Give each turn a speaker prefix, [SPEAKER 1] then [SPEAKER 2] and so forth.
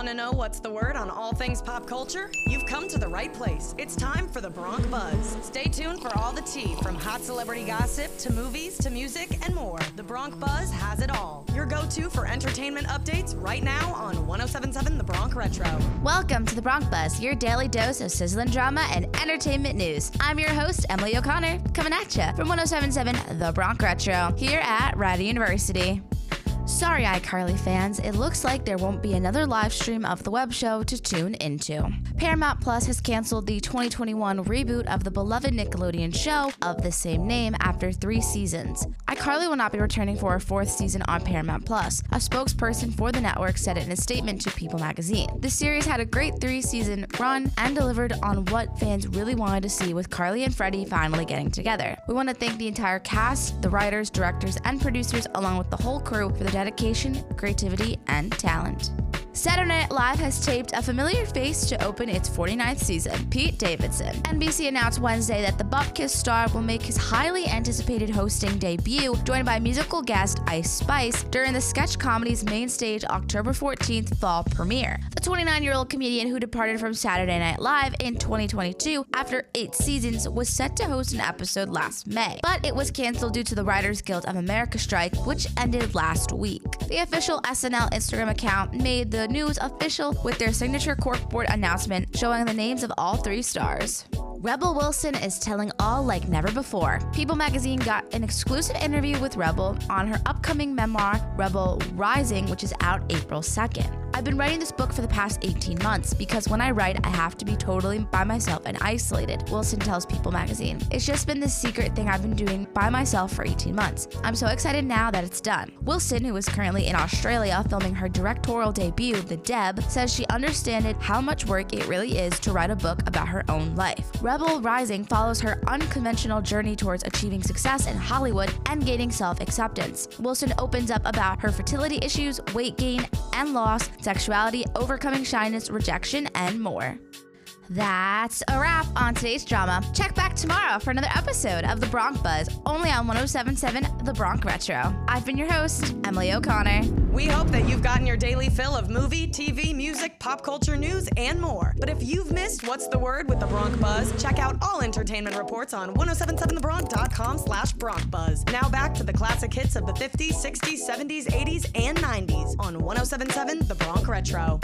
[SPEAKER 1] Want to know what's the word on all things pop culture? You've come to the right place. It's time for the Bronc Buzz. Stay tuned for all the tea from hot celebrity gossip to movies to music and more. The Bronc Buzz has it all. Your go to for entertainment updates right now on 1077 The Bronc Retro.
[SPEAKER 2] Welcome to the Bronc Buzz, your daily dose of sizzling drama and entertainment news. I'm your host, Emily O'Connor, coming at you from 1077 The Bronc Retro here at Rider University. Sorry, iCarly fans, it looks like there won't be another live stream of the web show to tune into. Paramount Plus has canceled the 2021 reboot of the beloved Nickelodeon show of the same name after three seasons. iCarly will not be returning for a fourth season on Paramount Plus. A spokesperson for the network said in a statement to People magazine. The series had a great three season run and delivered on what fans really wanted to see with Carly and Freddie finally getting together. We want to thank the entire cast, the writers, directors, and producers, along with the whole crew for the dedication, creativity, and talent. Saturday Night Live has taped a familiar face to open its 49th season, Pete Davidson. NBC announced Wednesday that the Bupkis star will make his highly anticipated hosting debut, joined by musical guest Ice Spice, during the sketch comedy's main stage October 14th fall premiere. The 29 year old comedian who departed from Saturday Night Live in 2022 after eight seasons was set to host an episode last May, but it was canceled due to the Writers Guild of America strike, which ended last week. The official SNL Instagram account made the news official with their signature corkboard announcement showing the names of all three stars. Rebel Wilson is telling all like never before. People magazine got an exclusive interview with Rebel on her upcoming memoir, Rebel Rising, which is out April 2nd. I've been writing this book for the past 18 months because when I write, I have to be totally by myself and isolated, Wilson tells People magazine. It's just been this secret thing I've been doing by myself for 18 months. I'm so excited now that it's done. Wilson, who is currently in Australia filming her directorial debut, The Deb, says she understood how much work it really is to write a book about her own life. Rebel Rising follows her unconventional journey towards achieving success in Hollywood and gaining self acceptance. Wilson opens up about her fertility issues, weight gain and loss, sexuality, overcoming shyness, rejection, and more. That's a wrap on today's drama. Check back tomorrow for another episode of The Bronc Buzz, only on 1077 The Bronc Retro. I've been your host, Emily O'Connor.
[SPEAKER 1] We hope that you've gotten your daily fill of movie, TV, music, pop culture news, and more. But if you've missed What's the Word with the Bronc Buzz, check out all entertainment reports on 1077thebronc.com slash Bronc Buzz. Now back to the classic hits of the 50s, 60s, 70s, 80s, and 90s on 1077 The Bronc Retro.